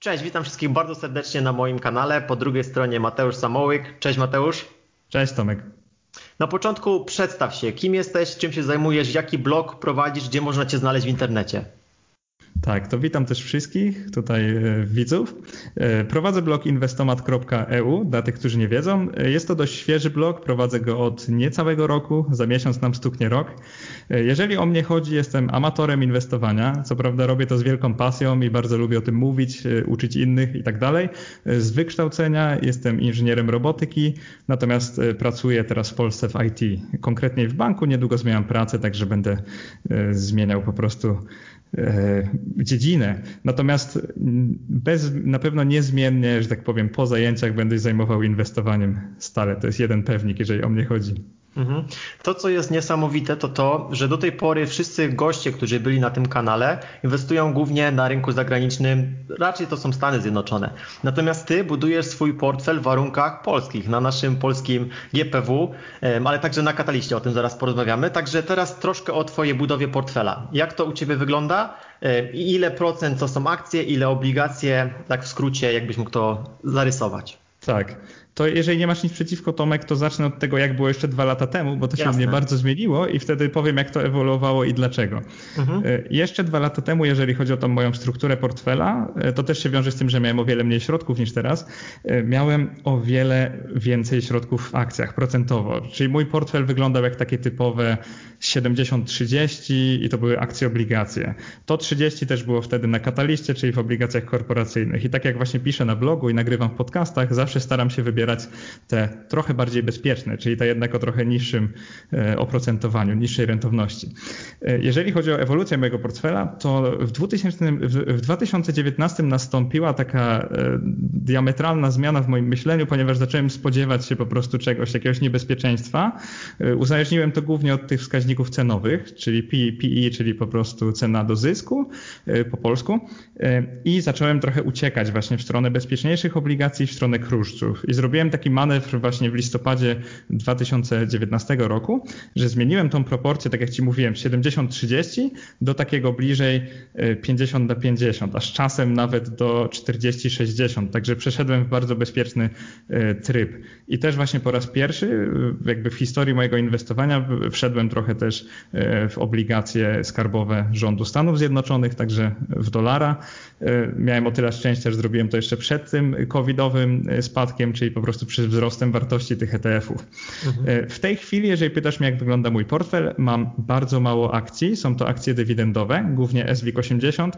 Cześć, witam wszystkich bardzo serdecznie na moim kanale. Po drugiej stronie Mateusz Samołyk. Cześć Mateusz. Cześć Tomek. Na początku przedstaw się, kim jesteś, czym się zajmujesz, jaki blog prowadzisz, gdzie można Cię znaleźć w internecie. Tak, to witam też wszystkich tutaj e, widzów. E, prowadzę blog inwestomat.eu dla tych, którzy nie wiedzą. E, jest to dość świeży blog, prowadzę go od niecałego roku, za miesiąc nam stuknie rok. Jeżeli o mnie chodzi, jestem amatorem inwestowania. Co prawda robię to z wielką pasją i bardzo lubię o tym mówić, uczyć innych i tak dalej. Z wykształcenia jestem inżynierem robotyki, natomiast pracuję teraz w Polsce w IT, konkretnie w banku. Niedługo zmieniam pracę, także będę zmieniał po prostu dziedzinę. Natomiast bez, na pewno niezmiennie, że tak powiem, po zajęciach będę zajmował inwestowaniem stale. To jest jeden pewnik, jeżeli o mnie chodzi. Mhm. To, co jest niesamowite, to to, że do tej pory wszyscy goście, którzy byli na tym kanale, inwestują głównie na rynku zagranicznym, raczej to są Stany Zjednoczone. Natomiast ty budujesz swój portfel w warunkach polskich, na naszym polskim GPW, ale także na Kataliście, o tym zaraz porozmawiamy. Także teraz troszkę o twojej budowie portfela. Jak to u ciebie wygląda? Ile procent to są akcje, ile obligacje? Tak w skrócie, jakbyś mógł to zarysować. Tak to jeżeli nie masz nic przeciwko, Tomek, to zacznę od tego, jak było jeszcze dwa lata temu, bo to się Jasne. u mnie bardzo zmieniło i wtedy powiem, jak to ewoluowało i dlaczego. Mhm. E, jeszcze dwa lata temu, jeżeli chodzi o tą moją strukturę portfela, e, to też się wiąże z tym, że miałem o wiele mniej środków niż teraz. E, miałem o wiele więcej środków w akcjach procentowo, czyli mój portfel wyglądał jak takie typowe 70-30 i to były akcje obligacje. To 30 też było wtedy na kataliście, czyli w obligacjach korporacyjnych. I tak jak właśnie piszę na blogu i nagrywam w podcastach, zawsze staram się wybierać wybierać te trochę bardziej bezpieczne, czyli te jednak o trochę niższym e, oprocentowaniu, niższej rentowności. E, jeżeli chodzi o ewolucję mojego portfela, to w, 2000, w 2019 nastąpiła taka e, diametralna zmiana w moim myśleniu, ponieważ zacząłem spodziewać się po prostu czegoś, jakiegoś niebezpieczeństwa. Uzależniłem to głównie od tych wskaźników cenowych, czyli PE, czyli po prostu cena do zysku po polsku i zacząłem trochę uciekać właśnie w stronę bezpieczniejszych obligacji, w stronę kruszców i zrobiłem zrobiłem taki manewr właśnie w listopadzie 2019 roku, że zmieniłem tą proporcję, tak jak Ci mówiłem, 70-30 do takiego bliżej 50 na 50, a z czasem nawet do 40-60. Także przeszedłem w bardzo bezpieczny e, tryb. I też właśnie po raz pierwszy jakby w historii mojego inwestowania wszedłem trochę też e, w obligacje skarbowe rządu Stanów Zjednoczonych, także w dolara. E, miałem o tyle szczęścia, że zrobiłem to jeszcze przed tym covidowym spadkiem, czyli po prostu przez wzrostem wartości tych ETF-ów. Mhm. E, w tej chwili, jeżeli pytasz mnie, jak wygląda mój portfel, mam bardzo mało akcji. Są to akcje dywidendowe, głównie SWIG80.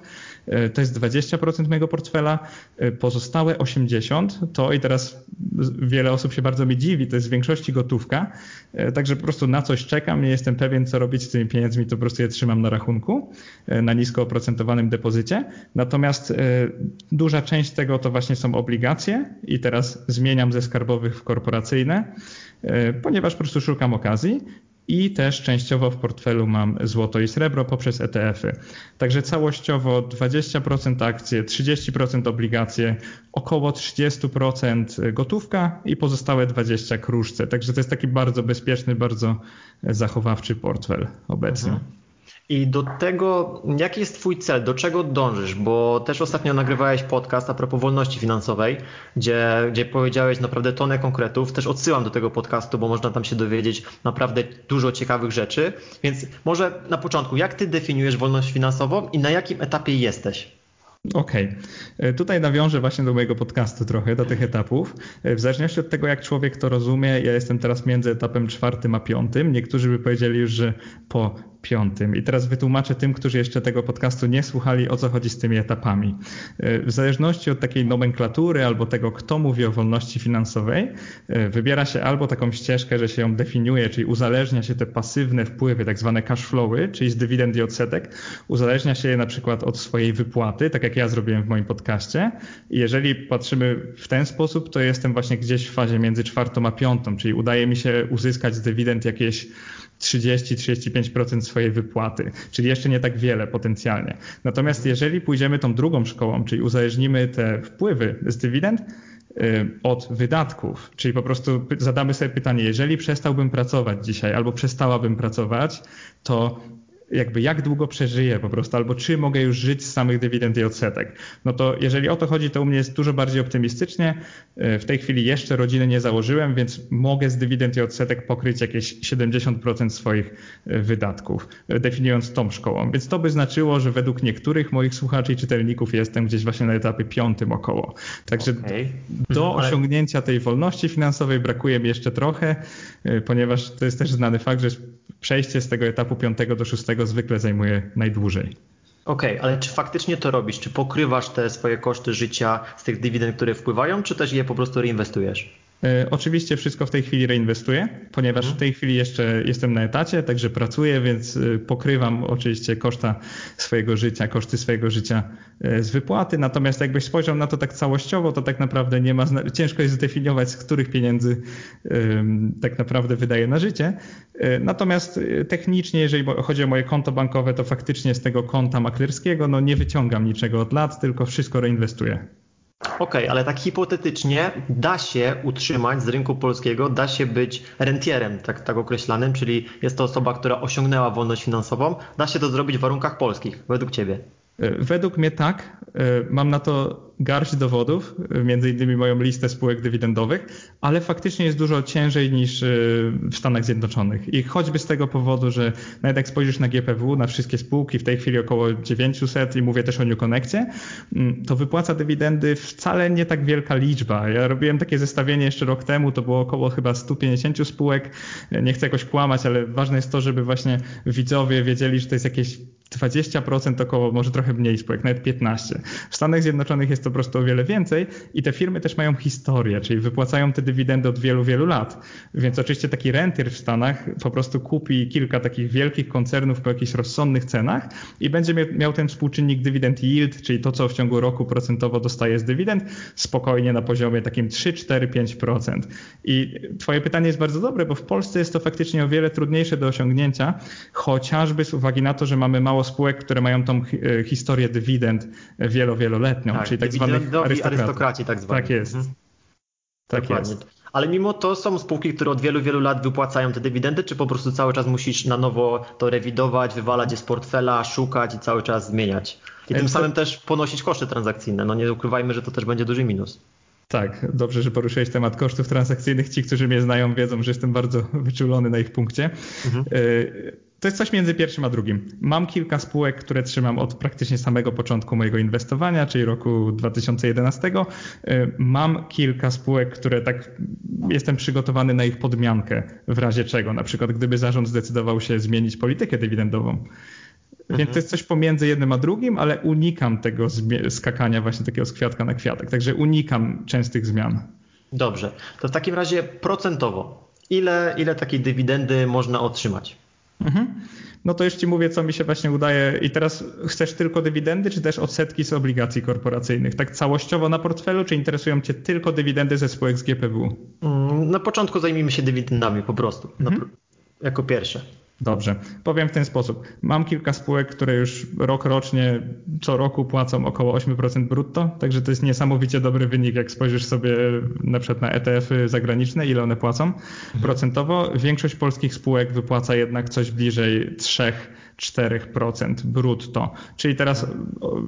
E, to jest 20% mojego portfela. E, pozostałe 80% to i teraz wiele osób się bardzo mi dziwi, to jest w większości gotówka. Także po prostu na coś czekam, nie jestem pewien, co robić z tymi pieniędzmi, to po prostu je trzymam na rachunku, na nisko oprocentowanym depozycie. Natomiast duża część tego to właśnie są obligacje i teraz zmieniam ze skarbowych w korporacyjne, e, ponieważ po prostu szukam okazji i też częściowo w portfelu mam złoto i srebro poprzez ETF-y. Także całościowo 20% akcje, 30% obligacje, około 30% gotówka i pozostałe 20% kruszce. Także to jest taki bardzo bezpieczny, bardzo zachowawczy portfel obecnie. Mhm. I do tego, jaki jest Twój cel, do czego dążysz? Bo też ostatnio nagrywałeś podcast a propos wolności finansowej, gdzie, gdzie powiedziałeś naprawdę tonę konkretów. Też odsyłam do tego podcastu, bo można tam się dowiedzieć naprawdę dużo ciekawych rzeczy. Więc może na początku, jak Ty definiujesz wolność finansową i na jakim etapie jesteś? Okej. Okay. E, tutaj nawiążę właśnie do mojego podcastu trochę, do tych etapów. E, w zależności od tego, jak człowiek to rozumie, ja jestem teraz między etapem czwartym a piątym. Niektórzy by powiedzieli już, że po piątym. I teraz wytłumaczę tym, którzy jeszcze tego podcastu nie słuchali, o co chodzi z tymi etapami. E, w zależności od takiej nomenklatury albo tego, kto mówi o wolności finansowej, e, wybiera się albo taką ścieżkę, że się ją definiuje, czyli uzależnia się te pasywne wpływy, tak zwane cash flowy, czyli z dywidend i odsetek, uzależnia się je na przykład od swojej wypłaty, tak jak ja zrobiłem w moim podcaście. I jeżeli patrzymy w ten sposób, to jestem właśnie gdzieś w fazie między czwartą a piątą, czyli udaje mi się uzyskać z dywidend jakieś 30-35% swojej wypłaty, czyli jeszcze nie tak wiele potencjalnie. Natomiast jeżeli pójdziemy tą drugą szkołą, czyli uzależnimy te wpływy z dywidend, y, od wydatków, czyli po prostu zadamy sobie pytanie, jeżeli przestałbym pracować dzisiaj albo przestałabym pracować, to jakby jak długo przeżyję po prostu, albo czy mogę już żyć z samych dywidend i odsetek. No to jeżeli o to chodzi, to u mnie jest dużo bardziej optymistycznie. E, w tej chwili jeszcze rodziny nie założyłem, więc mogę z dywidend i odsetek pokryć jakieś 70% swoich e, wydatków, e, definiując tą szkołą. Więc to by znaczyło, że według niektórych moich słuchaczy i czytelników jestem gdzieś właśnie na etapie piątym około. Także okay. do osiągnięcia tej wolności finansowej brakuje mi jeszcze trochę, ponieważ to jest też znany fakt, że przejście z tego etapu piątego do szóstego zwykle zajmuje najdłużej. Okej, okay, ale czy faktycznie to robisz? Czy pokrywasz te swoje koszty życia z tych dywidend, które wpływają, czy też je po prostu reinwestujesz? E, oczywiście wszystko w tej chwili reinwestuję, ponieważ mhm. w tej chwili jeszcze jestem na etacie, także pracuję, więc e, pokrywam oczywiście koszta swojego życia, koszty swojego życia e, z wypłaty. Natomiast jakbyś spojrzał na to tak całościowo, to tak naprawdę nie ma, ciężko jest zdefiniować, z których pieniędzy tak naprawdę wydaję na życie. Natomiast technicznie, jeżeli chodzi o moje konto bankowe, to faktycznie z tego konta maklerskiego no nie wyciągam niczego od lat, tylko wszystko reinwestuję. Okej, okay, ale tak hipotetycznie da się utrzymać z rynku polskiego, da się być rentierem, tak, tak określanym, czyli jest to osoba, która osiągnęła wolność finansową. Da się to zrobić w warunkach polskich, według Ciebie? E, według mnie tak. E, mam na to garść dowodów, między innymi moją listę spółek dywidendowych, ale faktycznie jest dużo ciężej niż e, w Stanach Zjednoczonych. I choćby z tego powodu, że nawet jak spojrzysz na GPW, na wszystkie spółki, w tej chwili około 900 i mówię też o New Connectie, mm, to wypłaca dywidendy wcale nie tak wielka liczba. Ja robiłem takie zestawienie jeszcze rok temu, to było około chyba 150 spółek. Nie chcę jakoś kłamać, ale ważne jest to, żeby właśnie widzowie wiedzieli, że to jest jakieś 20% około, może trochę mniej spółek, nawet 15%. W Stanach Zjednoczonych jest to po prostu o wiele więcej i te firmy też mają historię, czyli wypłacają te dywidendy od wielu, wielu lat. Więc oczywiście taki rentier w Stanach po prostu kupi kilka takich wielkich koncernów po jakichś rozsądnych cenach i będzie miał ten współczynnik dywidend yield, czyli to, co w ciągu roku procentowo dostaje z dywidend, spokojnie na poziomie takim 3, 4, 5%. I twoje pytanie jest bardzo dobre, bo w Polsce jest to faktycznie o wiele trudniejsze do osiągnięcia, chociażby z uwagi na to, że mamy mało spółek, które mają tą e, historię dywidend wielo, wieloletnią, tak, czyli tak zwanych arystokratów. arystokraci tak. Tak jest. Mhm. Tak Dokładnie. jest. Ale mimo to są spółki, które od wielu, wielu lat wypłacają te dywidendy, czy po prostu cały czas musisz na nowo to rewidować, wywalać je z portfela, szukać i cały czas zmieniać? I tym samym też ponosić koszty transakcyjne. No nie ukrywajmy, że to też będzie duży minus. Tak, dobrze, że poruszyłeś temat kosztów transakcyjnych. Ci, którzy mnie znają, wiedzą, że jestem bardzo wyczulony na ich punkcie. Mhm. E, to jest coś między pierwszym a drugim. Mam kilka spółek, które trzymam od praktycznie samego początku mojego inwestowania, czyli roku 2011. Y, mam kilka spółek, które tak jestem przygotowany na ich podmiankę w razie czego, na przykład gdyby zarząd zdecydował się zmienić politykę dywidendową. Mhm. Więc to jest coś pomiędzy jednym a drugim, ale unikam tego skakania właśnie takiego z kwiatka na kwiatek. Także unikam częstych zmian. Dobrze. To w takim razie procentowo, ile, ile takiej dywidendy można otrzymać? Mhm. No to już ci mówię, co mi się właśnie udaje. I teraz chcesz tylko dywidendy, czy też odsetki z obligacji korporacyjnych? Tak całościowo na portfelu, czy interesują cię tylko dywidendy ze spółek z GPW? Mm, na początku zajmijmy się dywidendami po prostu, mhm. jako pierwsze. Dobrze, powiem w ten sposób. Mam kilka spółek, które już rok rocznie, co roku płacą około 8% brutto, także to jest niesamowicie dobry wynik, jak spojrzysz sobie na przykład na ETF-y zagraniczne, ile one płacą mhm. procentowo. Większość polskich spółek wypłaca jednak coś bliżej 3-4% brutto. Czyli teraz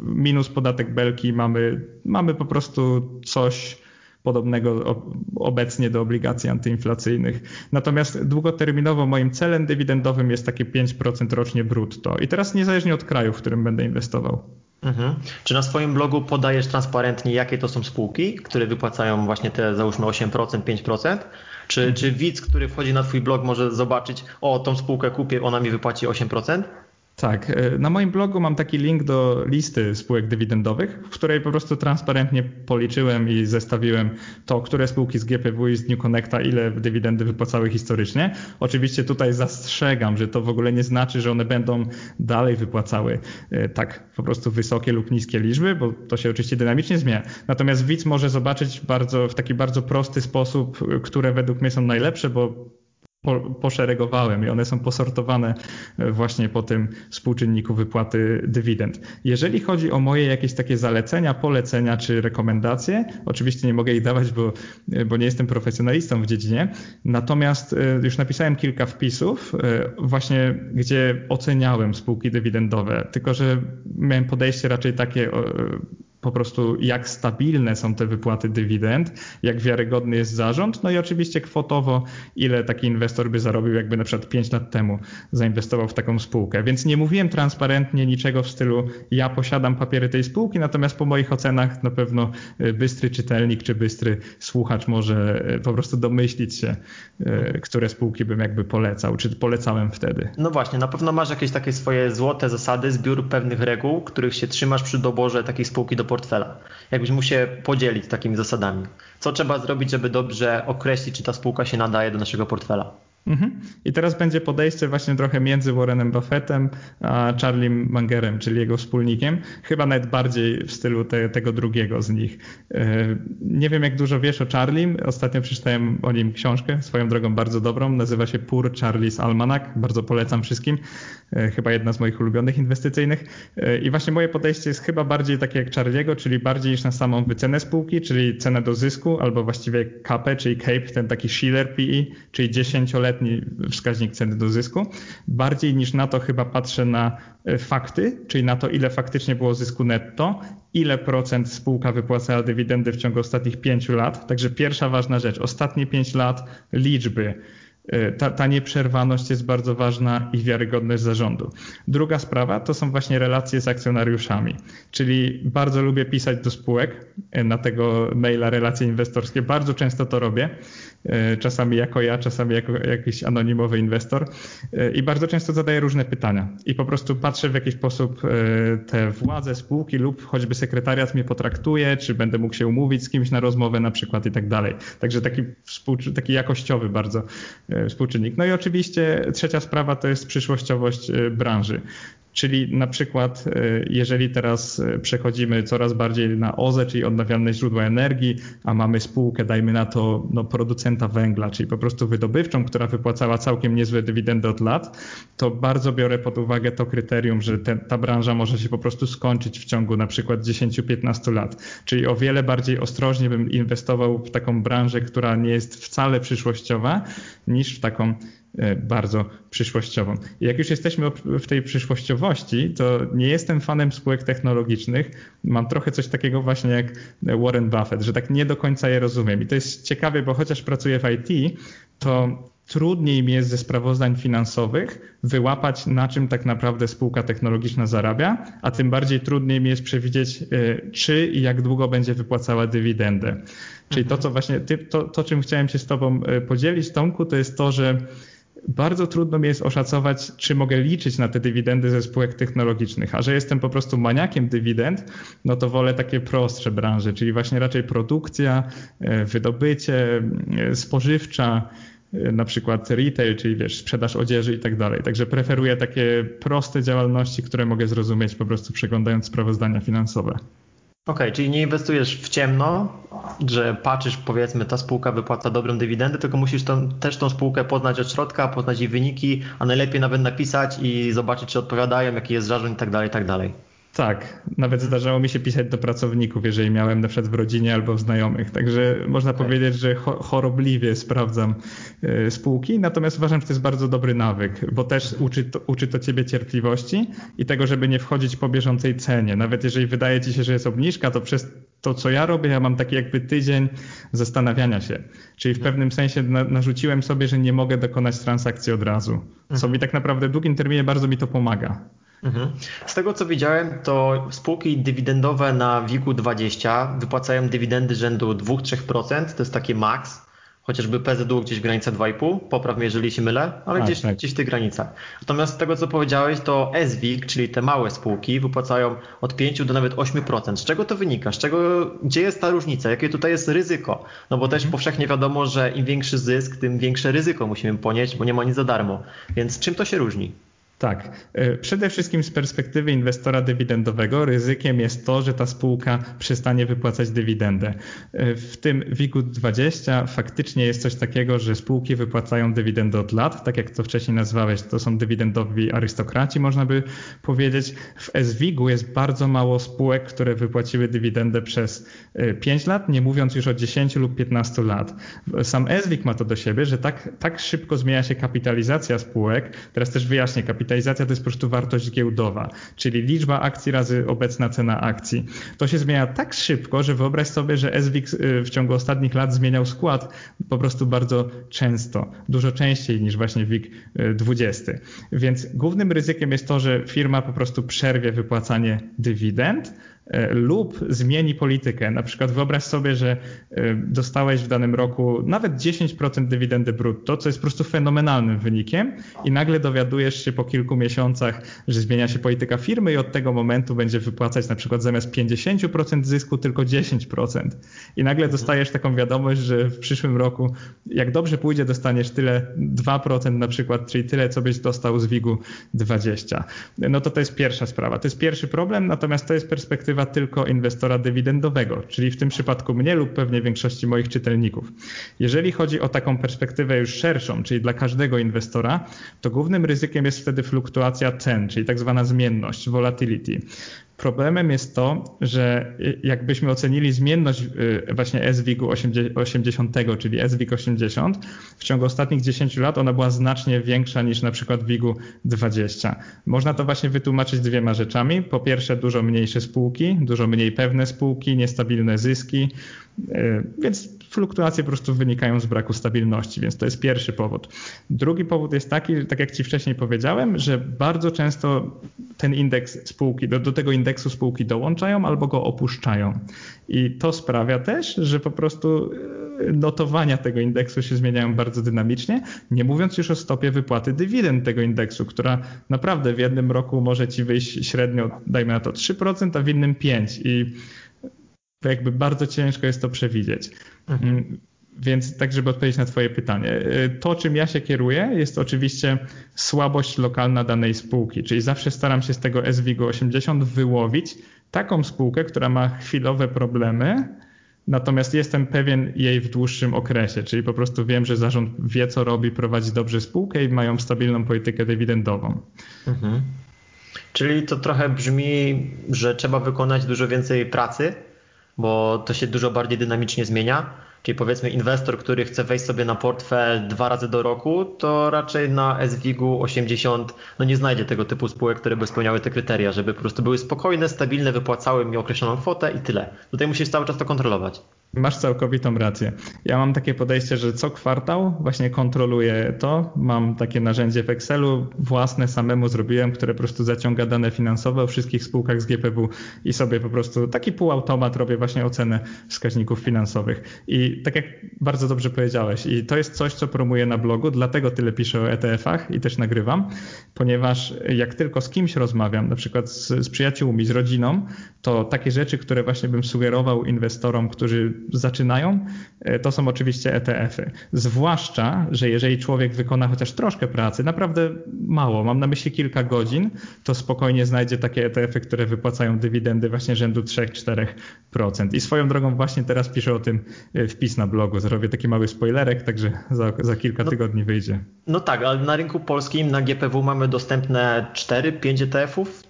minus podatek belki mamy, mamy po prostu coś podobnego obecnie do obligacji antyinflacyjnych. Natomiast długoterminowo moim celem dywidendowym jest takie 5% rocznie brutto. I teraz niezależnie od kraju, w którym będę inwestował. Mhm. Czy na swoim blogu podajesz transparentnie, jakie to są spółki, które wypłacają właśnie te załóżmy 8%, 5%? Czy, mhm. czy widz, który wchodzi na Twój blog, może zobaczyć, o, tą spółkę kupię, ona mi wypłaci 8%? Tak, e, na moim blogu mam taki link do listy spółek dywidendowych, w której po prostu transparentnie policzyłem i zestawiłem to, które spółki z GPW i z New Connecta ile dywidendy wypłacały historycznie. Oczywiście tutaj zastrzegam, że to w ogóle nie znaczy, że one będą dalej wypłacały e, tak po prostu wysokie lub niskie liczby, bo to się oczywiście dynamicznie zmienia. Natomiast widz może zobaczyć bardzo, w taki bardzo prosty sposób, które według mnie są najlepsze, bo poszeregowałem i one są posortowane e, właśnie po tym współczynniku wypłaty dywidend. Jeżeli chodzi o moje jakieś takie zalecenia, polecenia czy rekomendacje, oczywiście nie mogę ich dawać, bo, e, bo nie jestem profesjonalistą w dziedzinie, natomiast e, już napisałem kilka wpisów właśnie, gdzie oceniałem spółki dywidendowe, tylko że miałem podejście raczej takie po prostu jak stabilne są te wypłaty dywidend, jak wiarygodny jest zarząd, no i oczywiście kwotowo, ile taki inwestor by zarobił, jakby na przykład 5 lat temu zainwestował w taką spółkę. Więc nie mówiłem transparentnie niczego w stylu ja posiadam papiery tej spółki, natomiast po moich ocenach na pewno y, bystry czytelnik czy bystry słuchacz może y, po prostu domyślić się, y, które spółki bym jakby polecał, czy polecałem wtedy. No właśnie, na pewno masz jakieś takie swoje złote zasady, zbiór pewnych reguł, których się trzymasz przy doborze takiej spółki do portfela. Jakbyś mógł się podzielić takimi zasadami. Co trzeba zrobić, żeby dobrze określić, czy ta spółka się nadaje do naszego portfela? Mhm. I teraz będzie podejście właśnie trochę między Warrenem Buffettem a Charlie Mangerem, czyli jego wspólnikiem. Chyba nawet bardziej w stylu te, tego drugiego z nich. E, nie wiem, jak dużo wiesz o Charlie. Ostatnio przeczytałem o nim książkę, swoją drogą bardzo dobrą. Nazywa się Poor Charlie's Almanac. Bardzo polecam wszystkim. E, chyba jedna z moich ulubionych inwestycyjnych. E, I właśnie moje podejście jest chyba bardziej takie jak Charliego, czyli bardziej niż na samą wycenę spółki, czyli cenę do zysku, albo właściwie CAPE, czyli CAPE, ten taki Schiller PE, czyli 10-letni wskaźnik ceny do zysku. Bardziej niż na to chyba patrzę na e, fakty, czyli na to, ile faktycznie było zysku netto, ile procent spółka wypłacała dywidendy w ciągu ostatnich pięciu lat. Także pierwsza ważna rzecz, ostatnie pięć lat liczby E, ta, ta nieprzerwaność jest bardzo ważna i wiarygodność zarządu. Druga sprawa to są właśnie relacje z akcjonariuszami, czyli bardzo lubię pisać do spółek e, na tego maila relacje inwestorskie. Bardzo często to robię. E, czasami jako ja, czasami jako jakiś anonimowy inwestor i bardzo często zadaję różne pytania i po prostu patrzę w jaki sposób te władze spółki lub choćby sekretariat mnie potraktuje, czy będę mógł się umówić z kimś na rozmowę na przykład i tak dalej. Także taki, taki jakościowy bardzo współczynnik. No i oczywiście trzecia sprawa to jest przyszłościowość branży. Czyli na przykład, e, jeżeli teraz e, przechodzimy coraz bardziej na OZE, czyli odnawialne źródła energii, a mamy spółkę, dajmy na to, no, producenta węgla, czyli po prostu wydobywczą, która wypłacała całkiem niezłe dywidendy od lat, to bardzo biorę pod uwagę to kryterium, że te, ta branża może się po prostu skończyć w ciągu na przykład 10-15 lat. Czyli o wiele bardziej ostrożnie bym inwestował w taką branżę, która nie jest wcale przyszłościowa, niż w taką bardzo przyszłościową. I jak już jesteśmy w tej przyszłościowości, to nie jestem fanem spółek technologicznych. Mam trochę coś takiego właśnie jak Warren Buffett, że tak nie do końca je rozumiem. I to jest ciekawe, bo chociaż pracuję w IT, to trudniej mi jest ze sprawozdań finansowych wyłapać, na czym tak naprawdę spółka technologiczna zarabia, a tym bardziej trudniej mi jest przewidzieć, e, czy i jak długo będzie wypłacała dywidendę. Czyli to, co właśnie, to, to czym chciałem się z Tobą e, podzielić, Tomku, to jest to, że bardzo trudno mi jest oszacować, czy mogę liczyć na te dywidendy ze spółek technologicznych. A że jestem po prostu maniakiem dywidend, no to wolę takie prostsze branże, czyli właśnie raczej produkcja, e, wydobycie, e, spożywcza, e, na przykład retail, czyli wiesz, sprzedaż odzieży i tak dalej. Także preferuję takie proste działalności, które mogę zrozumieć po prostu przeglądając sprawozdania finansowe. Okej, okay, czyli nie inwestujesz w ciemno, że patrzysz, powiedzmy, ta spółka wypłaca dobrą dywidendę, tylko musisz tą, też tą spółkę poznać od środka, poznać jej wyniki, a najlepiej nawet napisać i zobaczyć, czy odpowiadają, jaki jest zarząd i tak dalej, i tak dalej. Tak, nawet zdarzało mi się pisać do pracowników, jeżeli miałem na przykład w rodzinie albo w znajomych. Także można okay. powiedzieć, że chorobliwie sprawdzam e, spółki, natomiast uważam, że to jest bardzo dobry nawyk, bo też uczy to, uczy to ciebie cierpliwości i tego, żeby nie wchodzić po bieżącej cenie. Nawet jeżeli wydaje ci się, że jest obniżka, to przez to, co ja robię, ja mam taki jakby tydzień zastanawiania się. Czyli w mhm. pewnym sensie na, narzuciłem sobie, że nie mogę dokonać transakcji od razu, co mhm. mi tak naprawdę w długim terminie bardzo mi to pomaga. Mhm. Z tego co widziałem, to spółki dywidendowe na WIG-20 wypłacają dywidendy rzędu 2-3%, to jest taki maks. Chociażby PZU gdzieś w granicach 2,5, popraw mnie, jeżeli się mylę, ale A, gdzieś, tak. gdzieś w tych granicach. Natomiast z tego co powiedziałeś, to SWIG, czyli te małe spółki, wypłacają od 5 do nawet 8%. Z czego to wynika? Z czego, gdzie jest ta różnica? Jakie tutaj jest ryzyko? No bo też mhm. powszechnie wiadomo, że im większy zysk, tym większe ryzyko musimy ponieść, bo nie ma nic za darmo. Więc czym to się różni? Tak. E, przede wszystkim z perspektywy inwestora dywidendowego ryzykiem jest to, że ta spółka przestanie wypłacać dywidendę. E, w tym WIG-20 faktycznie jest coś takiego, że spółki wypłacają dywidendę od lat, tak jak to wcześniej nazwałeś, to są dywidendowi arystokraci, można by powiedzieć. W SWIG-u jest bardzo mało spółek, które wypłaciły dywidendę przez 5 lat, nie mówiąc już o 10 lub 15 lat. Sam SWIG ma to do siebie, że tak, tak szybko zmienia się kapitalizacja spółek. Teraz też wyjaśnię, kapitalizacja to jest po prostu wartość giełdowa, czyli liczba akcji razy obecna cena akcji. To się zmienia tak szybko, że wyobraź sobie, że SWIG y, w ciągu ostatnich lat zmieniał skład po prostu bardzo często, dużo częściej niż właśnie WIG 20. Więc głównym ryzykiem jest to, że firma po prostu przerwie wypłacanie dywidend, lub zmieni politykę. Na przykład wyobraź sobie, że e, dostałeś w danym roku nawet 10% dywidendy brutto, co jest po prostu fenomenalnym wynikiem i nagle dowiadujesz się po kilku miesiącach, że zmienia się polityka firmy i od tego momentu będzie wypłacać na przykład zamiast 50% zysku tylko 10%. I nagle dostajesz taką wiadomość, że w przyszłym roku jak dobrze pójdzie dostaniesz tyle 2% na przykład, czyli tyle co byś dostał z WIG-u 20. No to to jest pierwsza sprawa. To jest pierwszy problem, natomiast to jest perspektywa perspektywa tylko inwestora dywidendowego, czyli w tym przypadku mnie lub pewnie większości moich czytelników. Jeżeli chodzi o taką perspektywę już szerszą, czyli dla każdego inwestora, to głównym ryzykiem jest wtedy fluktuacja cen, czyli tak zwana zmienność, volatility. Problemem jest to, że jakbyśmy ocenili zmienność y, właśnie SWIG-u 80, czyli SWIG 80, w ciągu ostatnich 10 lat ona była znacznie większa niż na przykład WIG-u 20. Można to właśnie wytłumaczyć dwiema rzeczami. Po pierwsze dużo mniejsze spółki, dużo mniej pewne spółki, niestabilne zyski, y, więc fluktuacje po prostu wynikają z braku stabilności, więc to jest pierwszy powód. Drugi powód jest taki, tak jak Ci wcześniej powiedziałem, że bardzo często ten indeks spółki, do, do tego indeksu spółki dołączają albo go opuszczają. I to sprawia też, że po prostu e, notowania tego indeksu się zmieniają bardzo dynamicznie, nie mówiąc już o stopie wypłaty dywidend tego indeksu, która naprawdę w jednym roku może ci wyjść średnio, dajmy na to 3%, a w innym 5%. I jakby bardzo ciężko jest to przewidzieć. Mhm. Mm, więc tak, żeby odpowiedzieć na Twoje pytanie. Y, to, czym ja się kieruję, jest oczywiście słabość lokalna danej spółki, czyli zawsze staram się z tego SWIG 80 wyłowić taką spółkę, która ma chwilowe problemy, natomiast jestem pewien jej w dłuższym okresie, czyli po prostu wiem, że zarząd wie, co robi, prowadzi dobrze spółkę i mają stabilną politykę dywidendową. Mhm. Czyli to trochę brzmi, że trzeba wykonać dużo więcej pracy, bo to się dużo bardziej dynamicznie zmienia. Czyli powiedzmy inwestor, który chce wejść sobie na portfel dwa razy do roku, to raczej na SWIG-u 80 no nie znajdzie tego typu spółek, które by spełniały te kryteria, żeby po prostu były spokojne, stabilne, wypłacały mi określoną kwotę i tyle. Tutaj musisz cały czas to kontrolować. Masz całkowitą rację. Ja mam takie podejście, że co kwartał właśnie kontroluję to. Mam takie narzędzie w Excelu własne samemu zrobiłem, które po prostu zaciąga dane finansowe o wszystkich spółkach z GPW i sobie po prostu taki półautomat robię właśnie ocenę wskaźników finansowych. I tak jak bardzo dobrze powiedziałeś, i to jest coś, co promuję na blogu, dlatego tyle piszę o ETF-ach i też nagrywam, ponieważ jak tylko z kimś rozmawiam, na przykład z, z przyjaciółmi, z rodziną, to takie rzeczy, które właśnie bym sugerował inwestorom, którzy zaczynają, e, to są oczywiście ETF-y. Zwłaszcza, że jeżeli człowiek wykona chociaż troszkę pracy, naprawdę mało, mam na myśli kilka godzin, to spokojnie znajdzie takie ETF-y, które wypłacają dywidendy właśnie rzędu 3-4%. I swoją drogą właśnie teraz piszę o tym e, wpis na blogu. Zrobię taki mały spoilerek, także za, za kilka no, tygodni wyjdzie. No tak, ale na rynku polskim na GPW mamy dostępne 4-5 ETF-ów,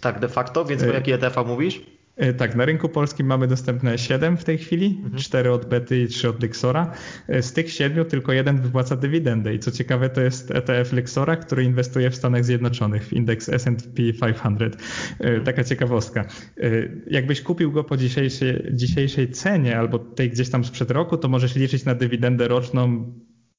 tak de facto, więc o e, jaki ETF-a mówisz? E, tak, na rynku polskim mamy dostępne 7 w tej chwili, mhm. 4 od Bety i 3 od Lixora. E, z tych 7 tylko jeden wypłaca dywidendę i co ciekawe to jest ETF Lixora, który inwestuje w Stanach Zjednoczonych w indeks S&P 500. Mhm. Taka ciekawostka. Jakbyś kupił go po dzisiejszej, dzisiejszej cenie albo tej gdzieś tam sprzed roku, to możesz liczyć na dywidendę roczną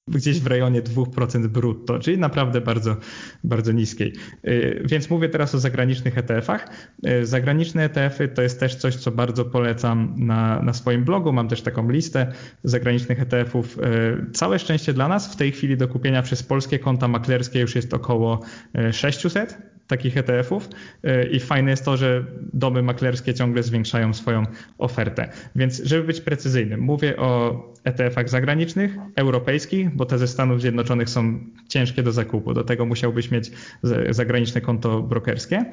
gdzieś w rejonie 2% brutto, czyli naprawdę bardzo, bardzo niskiej. Y, więc mówię teraz o zagranicznych ETF-ach. Y, zagraniczne ETF-y to jest też coś, co bardzo polecam na, na swoim blogu. Mam też taką listę zagranicznych ETF-ów. Y, całe szczęście dla nas w tej chwili do kupienia przez polskie konta maklerskie już jest około 600 takich ETF-ów e, i fajne jest to, że domy maklerskie ciągle zwiększają swoją ofertę. Więc żeby być precyzyjnym, mówię o ETF-ach zagranicznych, europejskich, bo te ze Stanów Zjednoczonych są ciężkie do zakupu. Do tego musiałbyś mieć zagraniczne konto brokerskie.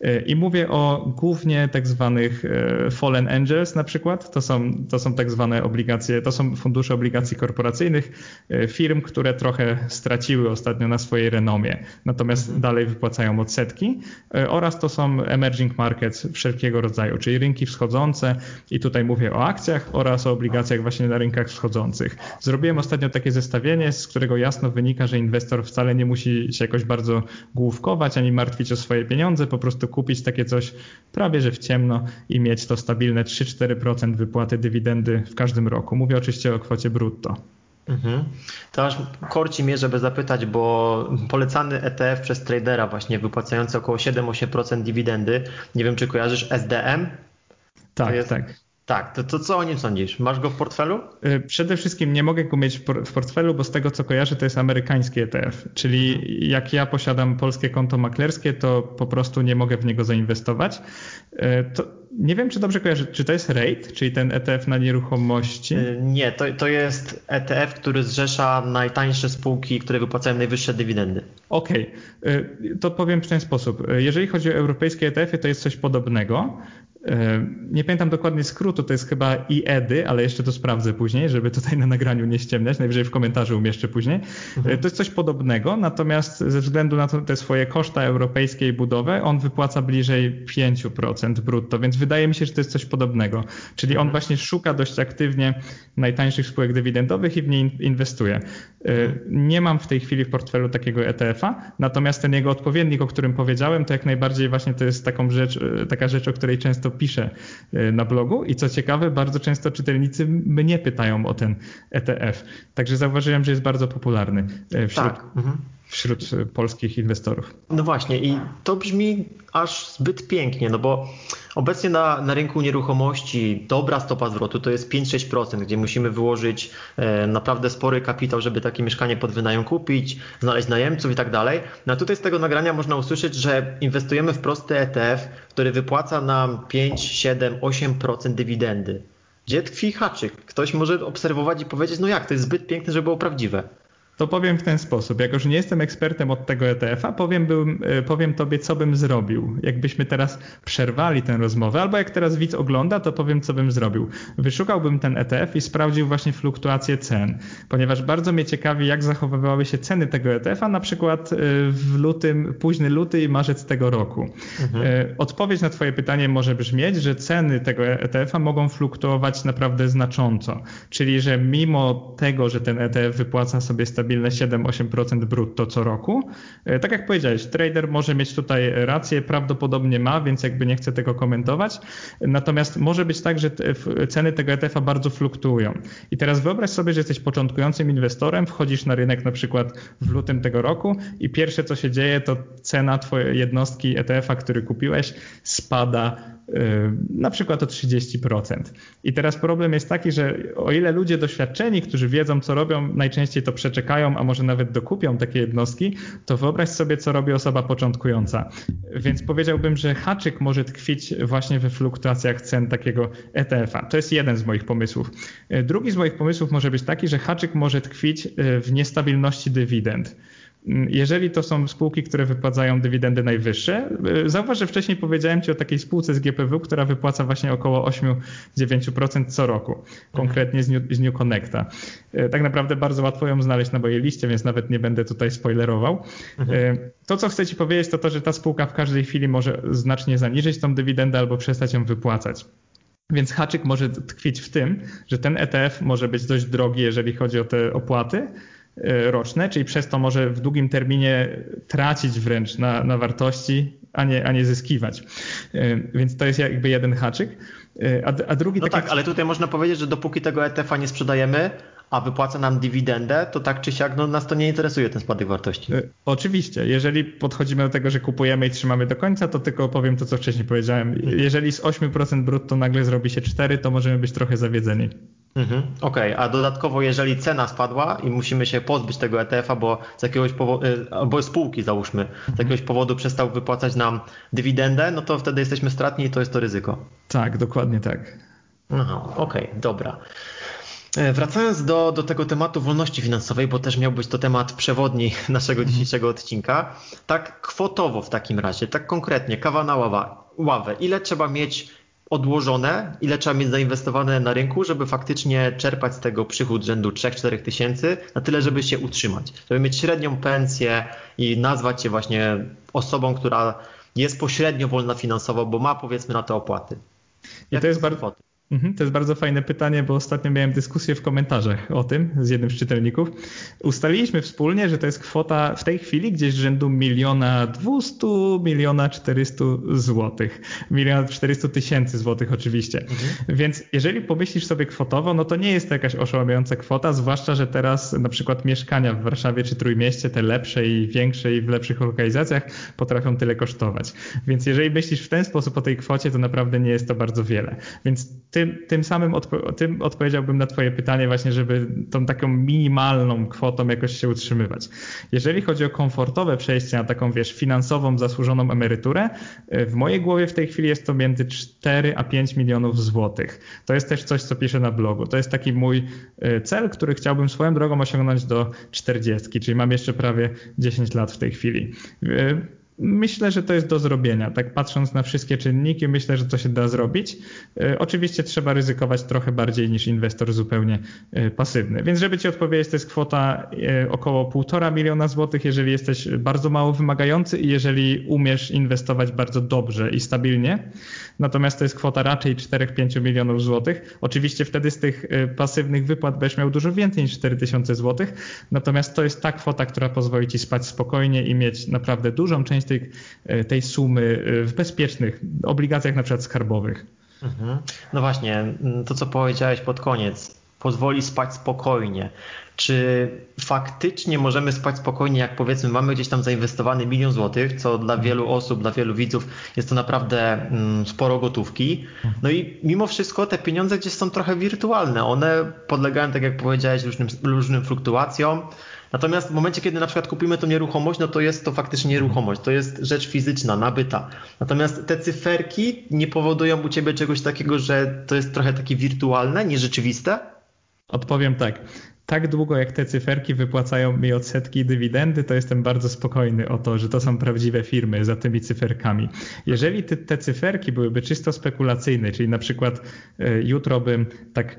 E, I mówię o głównie tak zwanych e, fallen angels na przykład. To są, to są tak zwane obligacje, to są fundusze obligacji korporacyjnych firm, które trochę straciły ostatnio na swojej renomie, natomiast mhm. dalej wypłacają odsetki setki e, oraz to są emerging markets wszelkiego rodzaju, czyli rynki wschodzące i tutaj mówię o akcjach oraz o obligacjach właśnie na rynkach wschodzących. Zrobiłem ostatnio takie zestawienie, z którego jasno wynika, że inwestor wcale nie musi się jakoś bardzo główkować ani martwić o swoje pieniądze, po prostu kupić takie coś prawie że w ciemno i mieć to stabilne 3-4% wypłaty dywidendy w każdym roku. Mówię oczywiście o kwocie brutto. Mhm. To aż korci mnie, żeby zapytać, bo polecany ETF przez tradera właśnie wypłacający około 7-8% dywidendy, nie wiem czy kojarzysz SDM? Tak, jest... tak. Tak, to, to co o nim sądzisz? Masz go w portfelu? Y, przede wszystkim nie mogę go mieć w portfelu, bo z tego co kojarzę to jest amerykański ETF, czyli jak ja posiadam polskie konto maklerskie, to po prostu nie mogę w niego zainwestować. Y, to nie wiem, czy dobrze kojarzę, czy to jest RATE, czyli ten ETF na nieruchomości? Y, nie, to, to jest ETF, który zrzesza najtańsze spółki, które wypłacają najwyższe dywidendy. Okej, okay. to powiem w ten sposób. Jeżeli chodzi o europejskie ETF-y, to jest coś podobnego. E, nie pamiętam dokładnie skrótu, to jest chyba IEDY, ale jeszcze to sprawdzę później, żeby tutaj na nagraniu nie ściemniać, najwyżej w komentarzu umieszczę później. Mhm. E, to jest coś podobnego, natomiast ze względu na te swoje koszta europejskiej budowy, on wypłaca bliżej 5% brutto, więc wydaje mi się, że to jest coś podobnego. Czyli on mhm. właśnie szuka dość aktywnie najtańszych spółek dywidendowych i w nie inwestuje. E, mhm. Nie mam w tej chwili w portfelu takiego ETF-a, natomiast ten jego odpowiednik, o którym powiedziałem, to jak najbardziej właśnie to jest taką rzecz, taka rzecz, o której często często piszę e, na blogu i co ciekawe, bardzo często czytelnicy mnie pytają o ten ETF. Także zauważyłem, że jest bardzo popularny e, wśród, tak. mhm. Wśród e, polskich inwestorów. No właśnie i to brzmi aż zbyt pięknie, no bo obecnie na, na rynku nieruchomości dobra stopa zwrotu to jest 5-6%, gdzie musimy wyłożyć e, naprawdę spory kapitał, żeby takie mieszkanie pod wynajem kupić, znaleźć najemców i tak dalej. No a tutaj z tego nagrania można usłyszeć, że inwestujemy w prosty ETF, który wypłaca nam 5, 7, 8% dywidendy. Gdzie tkwi haczyk? Ktoś może obserwować i powiedzieć, no jak, to jest zbyt piękne, żeby było prawdziwe. To powiem w ten sposób. Jako, że nie jestem ekspertem od tego ETF-a, powiem, bym, e, powiem tobie, co bym zrobił. Jakbyśmy teraz przerwali tę rozmowę, albo jak teraz widz ogląda, to powiem, co bym zrobił. Wyszukałbym ten ETF i sprawdził właśnie fluktuację cen, ponieważ bardzo mnie ciekawi, jak zachowywały się ceny tego ETF-a, na przykład e, w lutym, późny luty i marzec tego roku. Mhm. E, odpowiedź na twoje pytanie może brzmieć, że ceny tego ETF-a mogą fluktuować naprawdę znacząco. Czyli, że mimo tego, że ten ETF wypłaca sobie stabilnie stabilne 7-8% brutto co roku. E, tak jak powiedziałeś, trader może mieć tutaj rację, prawdopodobnie ma, więc jakby nie chcę tego komentować. Natomiast może być tak, że ceny tego ETF-a bardzo fluktuują. I teraz wyobraź sobie, że jesteś początkującym inwestorem, wchodzisz na rynek na przykład w lutym tego roku i pierwsze co się dzieje, to cena twojej jednostki ETF-a, który kupiłeś, spada na przykład o 30%. I teraz problem jest taki, że o ile ludzie doświadczeni, którzy wiedzą, co robią, najczęściej to przeczekają, a może nawet dokupią takie jednostki, to wyobraź sobie, co robi osoba początkująca. Więc powiedziałbym, że haczyk może tkwić właśnie we fluktuacjach cen takiego ETF-a. To jest jeden z moich pomysłów. Drugi z moich pomysłów może być taki, że haczyk może tkwić w niestabilności dywidend. Jeżeli to są spółki, które wypłacają dywidendy najwyższe, y, zauważ, że wcześniej powiedziałem Ci o takiej spółce z GPW, która wypłaca właśnie około 8-9% co roku, konkretnie z New, z New Connecta. Y, tak naprawdę bardzo łatwo ją znaleźć na mojej liście, więc nawet nie będę tutaj spoilerował. Mhm. Y, to, co chcę Ci powiedzieć, to to, że ta spółka w każdej chwili może znacznie zaniżyć tą dywidendę albo przestać ją wypłacać. Więc haczyk może tkwić w tym, że ten ETF może być dość drogi, jeżeli chodzi o te opłaty, roczne, czyli przez to może w długim terminie tracić wręcz na, na wartości, a nie, a nie zyskiwać. E, więc to jest jakby jeden haczyk. E, a, a drugi no taki... tak, ale tutaj można powiedzieć, że dopóki tego ETF-a nie sprzedajemy, a wypłaca nam dywidendę, to tak czy siak no, nas to nie interesuje ten spadek wartości. Oczywiście. Jeżeli podchodzimy do tego, że kupujemy i trzymamy do końca, to tylko powiem to, co wcześniej powiedziałem. Jeżeli z 8% brutto nagle zrobi się 4, to możemy być trochę zawiedzeni. Mhm, Okej, okay. a dodatkowo jeżeli cena spadła i musimy się pozbyć tego ETF-a, bo z jakiegoś powodu, y, albo spółki załóżmy, z mhm. jakiegoś powodu przestał wypłacać nam dywidendę, no to wtedy jesteśmy stratni i to jest to ryzyko. Tak, dokładnie tak. Aha, okej, okay, dobra. E, wracając do, do tego tematu wolności finansowej, bo też miał być to temat przewodni naszego mhm. dzisiejszego odcinka, tak kwotowo w takim razie, tak konkretnie, kawa na ława, ławę, ile trzeba mieć odłożone, ile trzeba mieć zainwestowane na rynku, żeby faktycznie czerpać z tego przychód rzędu 3-4 tysięcy, na tyle, żeby się utrzymać, żeby mieć średnią pensję i nazwać się właśnie osobą, która jest pośrednio wolna finansowo, bo ma powiedzmy na to opłaty. I to jest bardzo, Mhm, to jest bardzo fajne pytanie, bo ostatnio miałem dyskusję w komentarzach o tym z jednym z czytelników. Ustaliliśmy wspólnie, że to jest kwota w tej chwili gdzieś rzędu miliona dwustu, miliona czterystu złotych. Miliona czterystu tysięcy złotych oczywiście. Mhm. Więc jeżeli pomyślisz sobie kwotowo, no to nie jest to jakaś oszałamiająca kwota, zwłaszcza, że teraz na przykład mieszkania w Warszawie czy Trójmieście, te lepsze i większe i w lepszych lokalizacjach potrafią tyle kosztować. Więc jeżeli myślisz w ten sposób o tej kwocie, to naprawdę nie jest to bardzo wiele. Więc ty tym, tym samym odpo tym odpowiedziałbym na Twoje pytanie, właśnie, żeby tą taką minimalną kwotą jakoś się utrzymywać. Jeżeli chodzi o komfortowe przejście na taką, wiesz, finansową, zasłużoną emeryturę, y, w mojej głowie w tej chwili jest to między 4 a 5 milionów złotych. To jest też coś, co piszę na blogu. To jest taki mój y, cel, który chciałbym swoją drogą osiągnąć do 40, czyli mam jeszcze prawie 10 lat w tej chwili. Myślę, że to jest do zrobienia. Tak patrząc na wszystkie czynniki, myślę, że to się da zrobić. E, oczywiście trzeba ryzykować trochę bardziej niż inwestor zupełnie e, pasywny. Więc żeby Ci odpowiedzieć, to jest kwota e, około 1,5 miliona złotych, jeżeli jesteś bardzo mało wymagający i jeżeli umiesz inwestować bardzo dobrze i stabilnie. Natomiast to jest kwota raczej 4-5 milionów złotych. Oczywiście wtedy z tych pasywnych wypłat będziesz miał dużo więcej niż 4 tysiące złotych. Natomiast to jest ta kwota, która pozwoli Ci spać spokojnie i mieć naprawdę dużą część tej, e, tej sumy e, w bezpiecznych obligacjach na przykład skarbowych. Mhm. No właśnie, to co powiedziałeś pod koniec, pozwoli spać spokojnie. Czy faktycznie możemy spać spokojnie, jak powiedzmy mamy gdzieś tam zainwestowany milion złotych, co dla mhm. wielu osób, dla wielu widzów jest to naprawdę sporo gotówki. No i mimo wszystko te pieniądze gdzieś są trochę wirtualne. One podlegają, tak jak powiedziałeś, różnym, różnym fluktuacjom. Natomiast w momencie, kiedy na przykład kupimy tą nieruchomość, no to jest to faktycznie nieruchomość, to jest rzecz fizyczna, nabyta. Natomiast te cyferki nie powodują u ciebie czegoś takiego, że to jest trochę takie wirtualne, nierzeczywiste? Odpowiem tak tak długo jak te cyferki wypłacają mi odsetki i dywidendy, to jestem bardzo spokojny o to, że to są prawdziwe firmy za tymi cyferkami. Jeżeli te, te cyferki byłyby czysto spekulacyjne, czyli na przykład y, jutro bym tak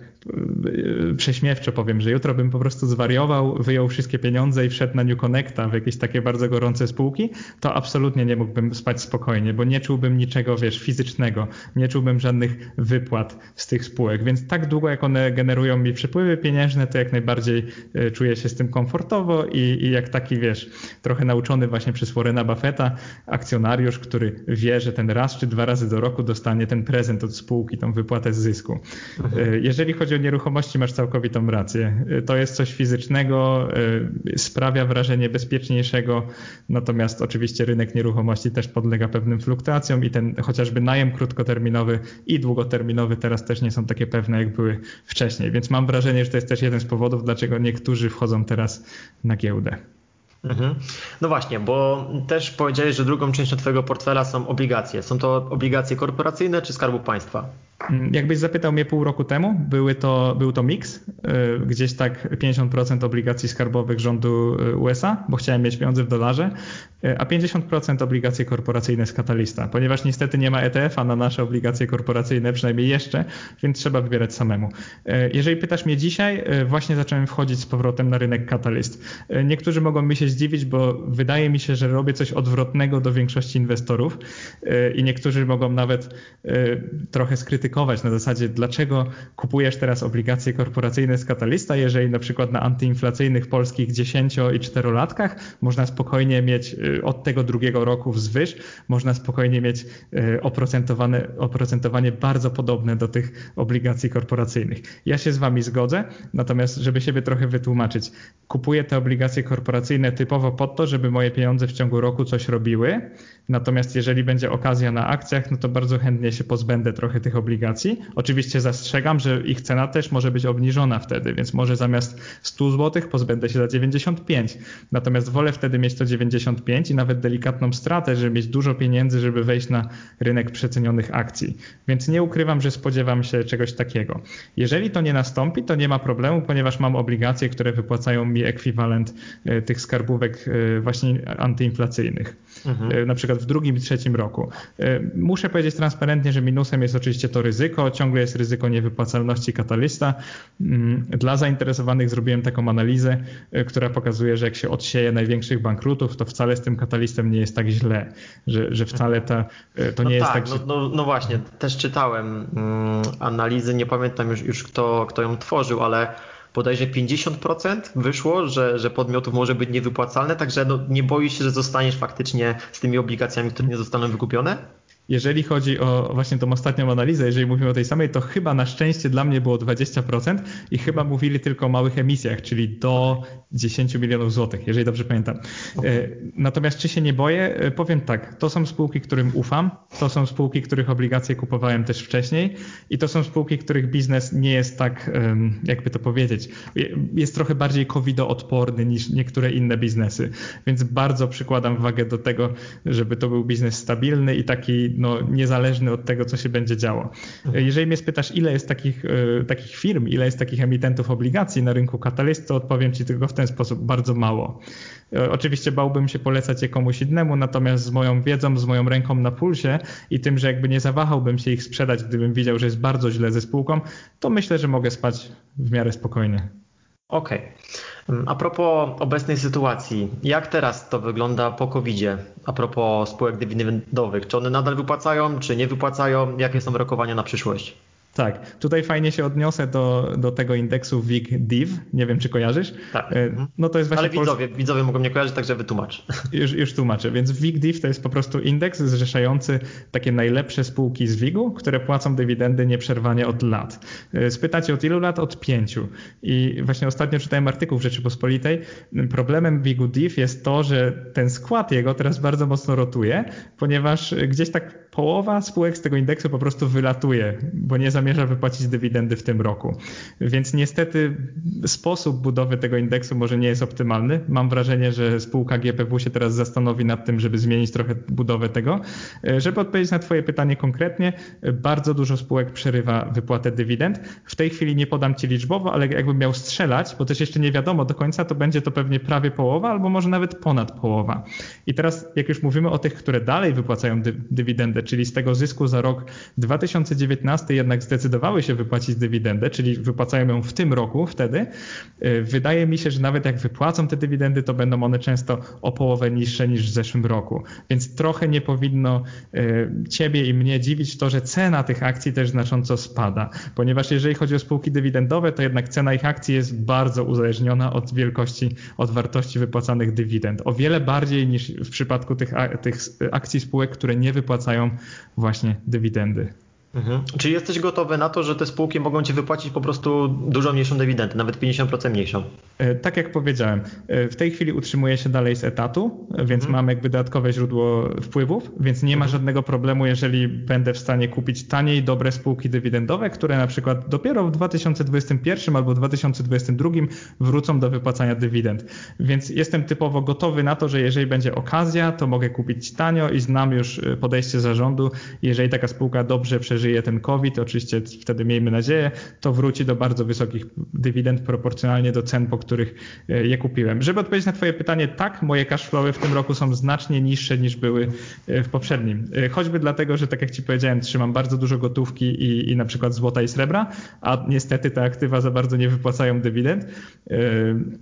y, prześmiewczo powiem, że jutro bym po prostu zwariował, wyjął wszystkie pieniądze i wszedł na New Connecta w jakieś takie bardzo gorące spółki, to absolutnie nie mógłbym spać spokojnie, bo nie czułbym niczego, wiesz, fizycznego, nie czułbym żadnych wypłat z tych spółek, więc tak długo jak one generują mi przepływy pieniężne, to jak najbardziej bardziej e, czuję się z tym komfortowo i, i jak taki, wiesz, trochę nauczony właśnie przez Warrena Buffetta, akcjonariusz, który wie, że ten raz czy dwa razy do roku dostanie ten prezent od spółki, tą wypłatę z zysku. Mhm. E, jeżeli chodzi o nieruchomości, masz całkowitą rację. E, to jest coś fizycznego, sprawia wrażenie bezpieczniejszego, natomiast oczywiście rynek nieruchomości też podlega pewnym fluktuacjom i ten chociażby najem krótkoterminowy i długoterminowy teraz też nie są takie pewne, jak były wcześniej. Więc mam wrażenie, że to jest też jeden z powodów, dlaczego niektórzy wchodzą teraz na giełdę. Mhm. No właśnie, bo też powiedziałeś, że drugą częścią Twojego portfela są obligacje. Są to obligacje korporacyjne czy Skarbu Państwa? Mm, jakbyś zapytał mnie pół roku temu, były to, był to miks, y, gdzieś tak 50% obligacji skarbowych rządu y, USA, bo chciałem mieć pieniądze w dolarze, y, a 50% obligacje korporacyjne z Katalista, ponieważ niestety nie ma ETF-a na nasze obligacje korporacyjne, przynajmniej jeszcze, więc trzeba wybierać samemu. Jeżeli pytasz mnie dzisiaj, właśnie zacząłem wchodzić z powrotem na rynek Catalyst. Niektórzy mogą się zdziwić, bo wydaje mi się, że robię coś odwrotnego do większości inwestorów i niektórzy mogą nawet trochę skrytykować krytykować na zasadzie, dlaczego kupujesz teraz obligacje korporacyjne z Katalista, jeżeli na przykład na antyinflacyjnych polskich 10 i 4 latkach można spokojnie mieć y, od tego drugiego roku wzwyż, można spokojnie mieć y, oprocentowane, oprocentowanie bardzo podobne do tych obligacji korporacyjnych. Ja się z wami zgodzę, natomiast żeby siebie trochę wytłumaczyć, kupuję te obligacje korporacyjne typowo pod to, żeby moje pieniądze w ciągu roku coś robiły. Natomiast jeżeli będzie okazja na akcjach, no to bardzo chętnie się pozbędę trochę tych obligacji. Oczywiście zastrzegam, że ich cena też może być obniżona wtedy, więc może zamiast 100 zł pozbędę się za 95. Natomiast wolę wtedy mieć to 95 i nawet delikatną stratę, żeby mieć dużo pieniędzy, żeby wejść na rynek przecenionych akcji. Więc nie ukrywam, że spodziewam się czegoś takiego. Jeżeli to nie nastąpi, to nie ma problemu, ponieważ mam obligacje, które wypłacają mi ekwiwalent e, tych skarbówek e, właśnie antyinflacyjnych. Mhm. E, na przykład w drugim i trzecim roku. Muszę powiedzieć transparentnie, że minusem jest oczywiście to ryzyko, ciągle jest ryzyko niewypłacalności katalista. Mm, dla zainteresowanych zrobiłem taką analizę, która pokazuje, że jak się odsieje największych bankrutów, to wcale z tym katalistem nie jest tak źle, że, że wcale ta, to no nie tak, jest tak. Że... No, no, no, właśnie, też czytałem mm, analizy, nie pamiętam już, już kto, kto ją tworzył, ale bodajże 50% wyszło, że, że podmiotów może być niewypłacalne, także no, nie boisz się, że zostaniesz faktycznie z tymi obligacjami, które nie zostaną wykupione? Jeżeli chodzi o właśnie tą ostatnią analizę, jeżeli mówimy o tej samej, to chyba na szczęście dla mnie było 20% i chyba mówili tylko o małych emisjach, czyli do 10 milionów złotych, jeżeli dobrze pamiętam. E, natomiast czy się nie boję? E, powiem tak, to są spółki, którym ufam, to są spółki, których obligacje kupowałem też wcześniej i to są spółki, których biznes nie jest tak, jakby to powiedzieć, jest trochę bardziej covidoodporny niż niektóre inne biznesy, więc bardzo przykładam wagę do tego, żeby to był biznes stabilny i taki no, niezależny od tego, co się będzie działo. Mhm. Jeżeli mnie spytasz, ile jest takich, e, takich firm, ile jest takich emitentów obligacji na rynku Catalyst, to odpowiem Ci tylko w ten sposób, bardzo mało. E, oczywiście bałbym się polecać je komuś innemu, natomiast z moją wiedzą, z moją ręką na pulsie i tym, że jakby nie zawahałbym się ich sprzedać, gdybym widział, że jest bardzo źle ze spółką, to myślę, że mogę spać w miarę spokojnie. Okej. Okay. Mm, a propos obecnej sytuacji, jak teraz to wygląda po COVID-zie? A propos spółek dywidendowych, czy one nadal wypłacają, czy nie wypłacają? Jakie są rokowania na przyszłość? Tak, tutaj fajnie się odniosę do, do tego indeksu WIG-DIV, nie wiem czy kojarzysz. Tak. E, no to jest właśnie Ale widzowie, Pols... widzowie mogą mnie kojarzyć, także wytłumacz. Już, już tłumaczę, więc WIG-DIV to jest po prostu indeks zrzeszający takie najlepsze spółki z WIG-u, które płacą dywidendy nieprzerwanie od lat. E, spytacie od ilu lat? Od pięciu. I właśnie ostatnio czytałem artykuł w Rzeczypospolitej. Problemem WIG-DIV jest to, że ten skład jego teraz bardzo mocno rotuje, ponieważ gdzieś tak połowa spółek z tego indeksu po prostu wylatuje, bo nie zamierza wypłacić dywidendy w tym roku. Więc niestety sposób budowy tego indeksu może nie jest optymalny. Mam wrażenie, że spółka GPW się teraz zastanowi nad tym, żeby zmienić trochę budowę tego. Żeby odpowiedzieć na Twoje pytanie konkretnie, bardzo dużo spółek przerywa wypłatę dywidend. W tej chwili nie podam Ci liczbowo, ale jakbym miał strzelać, bo też jeszcze nie wiadomo do końca, to będzie to pewnie prawie połowa albo może nawet ponad połowa. I teraz, jak już mówimy o tych, które dalej wypłacają dy dywidendę, czyli z tego zysku za rok 2019 jednak zdecydowały się wypłacić dywidendę, czyli wypłacają ją w tym roku wtedy, y, wydaje mi się, że nawet jak wypłacą te dywidendy, to będą one często o połowę niższe niż w zeszłym roku. Więc trochę nie powinno y, ciebie i mnie dziwić to, że cena tych akcji też znacząco spada, ponieważ jeżeli chodzi o spółki dywidendowe, to jednak cena ich akcji jest bardzo uzależniona od wielkości, od wartości wypłacanych dywidend. O wiele bardziej niż w przypadku tych, tych akcji spółek, które nie wypłacają właśnie dywidendy. Mhm. Czy jesteś gotowy na to, że te spółki mogą ci wypłacić po prostu dużo mniejszą dywidendę, nawet 50% mniejszą? E, tak jak powiedziałem, e, w tej chwili utrzymuję się dalej z etatu, więc mhm. mam jakby dodatkowe źródło wpływów, więc nie ma mhm. żadnego problemu, jeżeli będę w stanie kupić taniej dobre spółki dywidendowe, które na przykład dopiero w 2021 albo 2022 wrócą do wypłacania dywidend. Więc jestem typowo gotowy na to, że jeżeli będzie okazja, to mogę kupić tanio i znam już e, podejście zarządu. Jeżeli taka spółka dobrze przeżyje przeżyje ten COVID, oczywiście wtedy miejmy nadzieję, to wróci do bardzo wysokich dywidend proporcjonalnie do cen, po których e, je kupiłem. Żeby odpowiedzieć na Twoje pytanie, tak, moje cashflowy w tym roku są znacznie niższe niż były e, w poprzednim. E, choćby dlatego, że tak jak Ci powiedziałem, trzymam bardzo dużo gotówki i, i na przykład złota i srebra, a niestety te aktywa za bardzo nie wypłacają dywidend,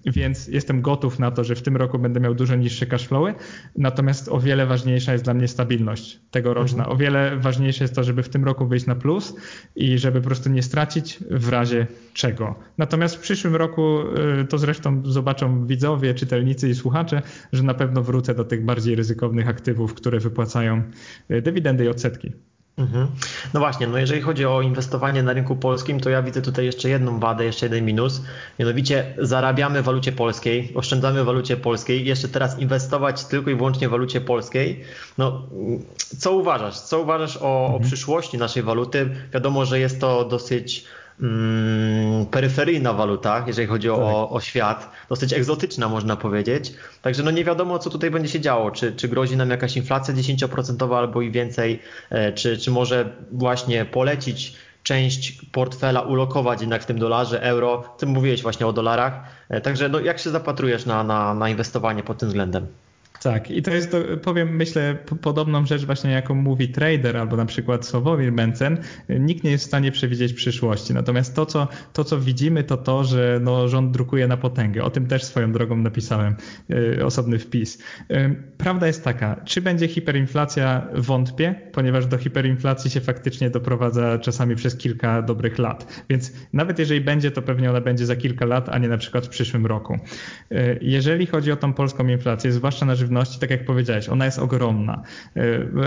więc jestem gotów na to, że w tym roku będę miał dużo niższe cashflowy, natomiast o wiele ważniejsza jest dla mnie stabilność tegoroczna. Mhm. O wiele ważniejsze jest to, żeby w tym roku wyjść na plus i żeby po prostu nie stracić w razie czego. Natomiast w przyszłym roku, y, to zresztą zobaczą widzowie, czytelnicy i słuchacze, że na pewno wrócę do tych bardziej ryzykownych aktywów, które wypłacają y, dywidendy i odsetki. Mhm. No właśnie, no jeżeli chodzi o inwestowanie na rynku polskim, to ja widzę tutaj jeszcze jedną wadę, jeszcze jeden minus. Mianowicie zarabiamy w walucie polskiej, oszczędzamy w walucie polskiej, jeszcze teraz inwestować tylko i wyłącznie w walucie polskiej. No, co uważasz? Co uważasz o, mhm. o przyszłości naszej waluty? Wiadomo, że jest to dosyć mm, peryferyjna waluta, jeżeli chodzi tak. o, o świat, dosyć egzotyczna można powiedzieć. Także no nie wiadomo, co tutaj będzie się działo. Czy, czy grozi nam jakaś inflacja 10% albo i więcej, e, czy, czy może właśnie polecić część portfela ulokować jednak w tym dolarze, euro. Ty mówiłeś właśnie o dolarach. E, także no, jak się zapatrujesz na, na, na inwestowanie pod tym względem? Tak, i to jest, powiem, myślę, podobną rzecz właśnie, jaką mówi trader albo na przykład Sławomir Mencen. Nikt nie jest w stanie przewidzieć przyszłości. Natomiast to, co, to, co widzimy, to to, że no, rząd drukuje na potęgę. O tym też swoją drogą napisałem yy, osobny wpis. Yy, prawda jest taka, czy będzie hiperinflacja? Wątpię, ponieważ do hiperinflacji się faktycznie doprowadza czasami przez kilka dobrych lat. Więc nawet jeżeli będzie, to pewnie ona będzie za kilka lat, a nie na przykład w przyszłym roku. Yy, jeżeli chodzi o tą polską inflację, zwłaszcza na żywność, żywności, tak jak powiedziałeś, ona jest ogromna. E,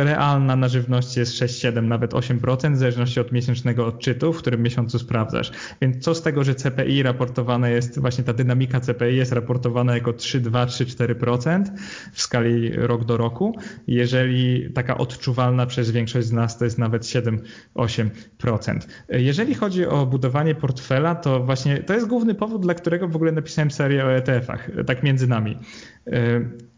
realna na żywności jest 6, 7, nawet 8%, w zależności od miesięcznego odczytu, w którym miesiącu sprawdzasz. Więc co z tego, że CPI raportowane jest, właśnie ta dynamika CPI jest raportowana jako 3, 2, 3, 4% w skali rok do roku, jeżeli taka odczuwalna przez większość z nas to jest nawet 7, 8%. Jeżeli chodzi o budowanie portfela, to właśnie to jest główny powód, dla którego w ogóle napisałem serię o ETF-ach, tak między nami.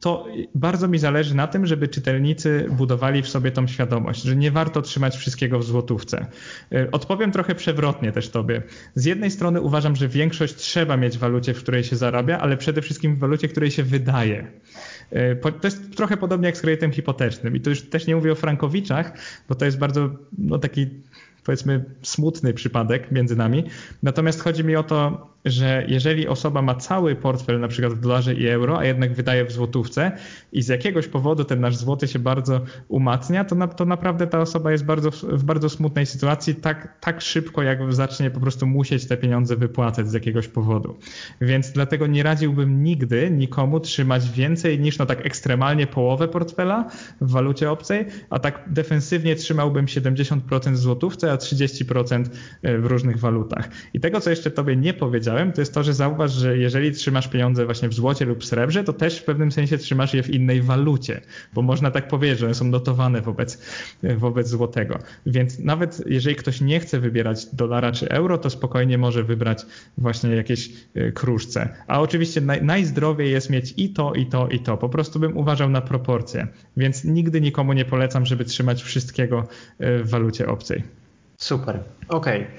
To bardzo mi zależy na tym, żeby czytelnicy budowali w sobie tą świadomość, że nie warto trzymać wszystkiego w złotówce. E, odpowiem trochę przewrotnie też tobie. Z jednej strony uważam, że większość trzeba mieć w walucie, w której się zarabia, ale przede wszystkim w walucie, w której się wydaje. E, to jest trochę podobnie jak z kredytem hipotecznym. I tu już też nie mówię o frankowiczach, bo to jest bardzo no, taki powiedzmy smutny przypadek między nami. Natomiast chodzi mi o to, że jeżeli osoba ma cały portfel na przykład w dolarze i euro, a jednak wydaje w złotówce i z jakiegoś powodu ten nasz złoty się bardzo umacnia, to, na, to naprawdę ta osoba jest bardzo, w bardzo smutnej sytuacji tak, tak szybko, jak zacznie po prostu musieć te pieniądze wypłacać z jakiegoś powodu. Więc dlatego nie radziłbym nigdy nikomu trzymać więcej niż no tak ekstremalnie połowę portfela w walucie obcej, a tak defensywnie trzymałbym 70% w złotówce, a 30% w różnych walutach. I tego, co jeszcze tobie nie powiedziałem, to jest to, że zauważ, że jeżeli trzymasz pieniądze właśnie w złocie lub srebrze, to też w pewnym sensie trzymasz je w innej walucie, bo można tak powiedzieć, że one są notowane wobec, wobec złotego. Więc nawet jeżeli ktoś nie chce wybierać dolara czy euro, to spokojnie może wybrać właśnie jakieś e, kruszce. A oczywiście naj, najzdrowiej jest mieć i to, i to, i to. Po prostu bym uważał na proporcje. Więc nigdy nikomu nie polecam, żeby trzymać wszystkiego e, w walucie obcej. Super, okej. Okay.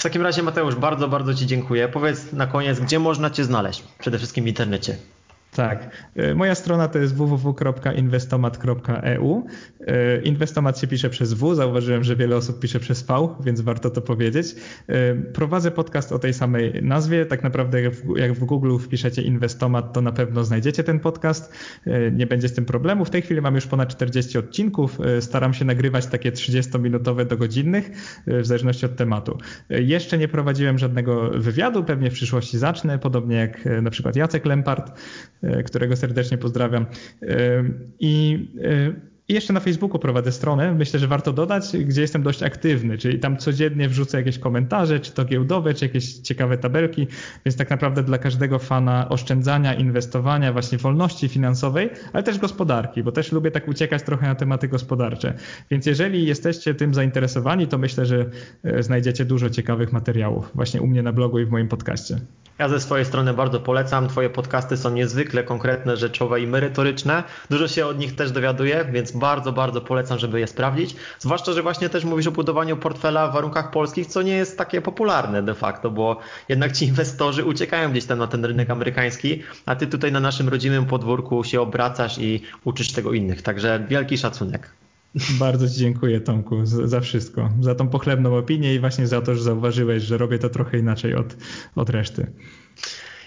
W takim razie Mateusz, bardzo, bardzo Ci dziękuję. Powiedz na koniec, gdzie można Cię znaleźć? Przede wszystkim w internecie. Tak. E, moja strona to jest www.investomat.eu. E, Investomat się pisze przez W, zauważyłem, że wiele osób pisze przez V, więc warto to powiedzieć. E, prowadzę podcast o tej samej nazwie. Tak naprawdę jak w Google wpiszecie Investomat, to na pewno znajdziecie ten podcast. Nie będzie z tym problemu. W tej chwili mam już ponad 40 odcinków. Staram się nagrywać takie 30-minutowe do godzinnych, w zależności od tematu. Jeszcze nie prowadziłem żadnego wywiadu, pewnie w przyszłości zacznę, podobnie jak na przykład Jacek Lempart którego serdecznie pozdrawiam. E, I e, i jeszcze na Facebooku prowadzę stronę, myślę, że warto dodać, gdzie jestem dość aktywny, czyli tam codziennie wrzucę jakieś komentarze, czy to giełdowe, czy jakieś ciekawe tabelki, więc tak naprawdę dla każdego fana oszczędzania, inwestowania, właśnie wolności finansowej, ale też gospodarki, bo też lubię tak uciekać trochę na tematy gospodarcze. Więc jeżeli jesteście tym zainteresowani, to myślę, że znajdziecie dużo ciekawych materiałów właśnie u mnie na blogu i w moim podcaście. Ja ze swojej strony bardzo polecam. Twoje podcasty są niezwykle konkretne, rzeczowe i merytoryczne. Dużo się od nich też dowiaduję, więc bardzo, bardzo polecam, żeby je sprawdzić. Zwłaszcza, że właśnie też mówisz o budowaniu portfela w warunkach polskich, co nie jest takie popularne de facto, bo jednak ci inwestorzy uciekają gdzieś tam na ten rynek amerykański, a ty tutaj na naszym rodzimym podwórku się obracasz i uczysz tego innych. Także wielki szacunek. Bardzo Ci dziękuję, Tomku, za wszystko. Za tą pochlebną opinię i właśnie za to, że zauważyłeś, że robię to trochę inaczej od, od reszty.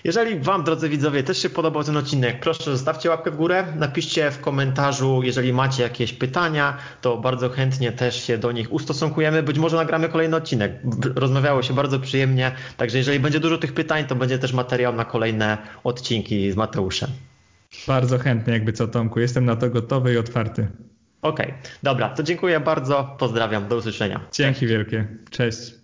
Jeżeli Wam, drodzy widzowie, też się podobał ten odcinek, proszę zostawcie łapkę w górę, napiszcie w komentarzu, jeżeli macie jakieś pytania, to bardzo chętnie też się do nich ustosunkujemy. Być może nagramy kolejny odcinek. Rozmawiało się bardzo przyjemnie, także jeżeli będzie dużo tych pytań, to będzie też materiał na kolejne odcinki z Mateuszem. Bardzo chętnie, jakby co, Tomku. Jestem na to gotowy i otwarty. Okej, okay. dobra, to dziękuję bardzo, pozdrawiam, do usłyszenia. Dzięki wielkie, cześć.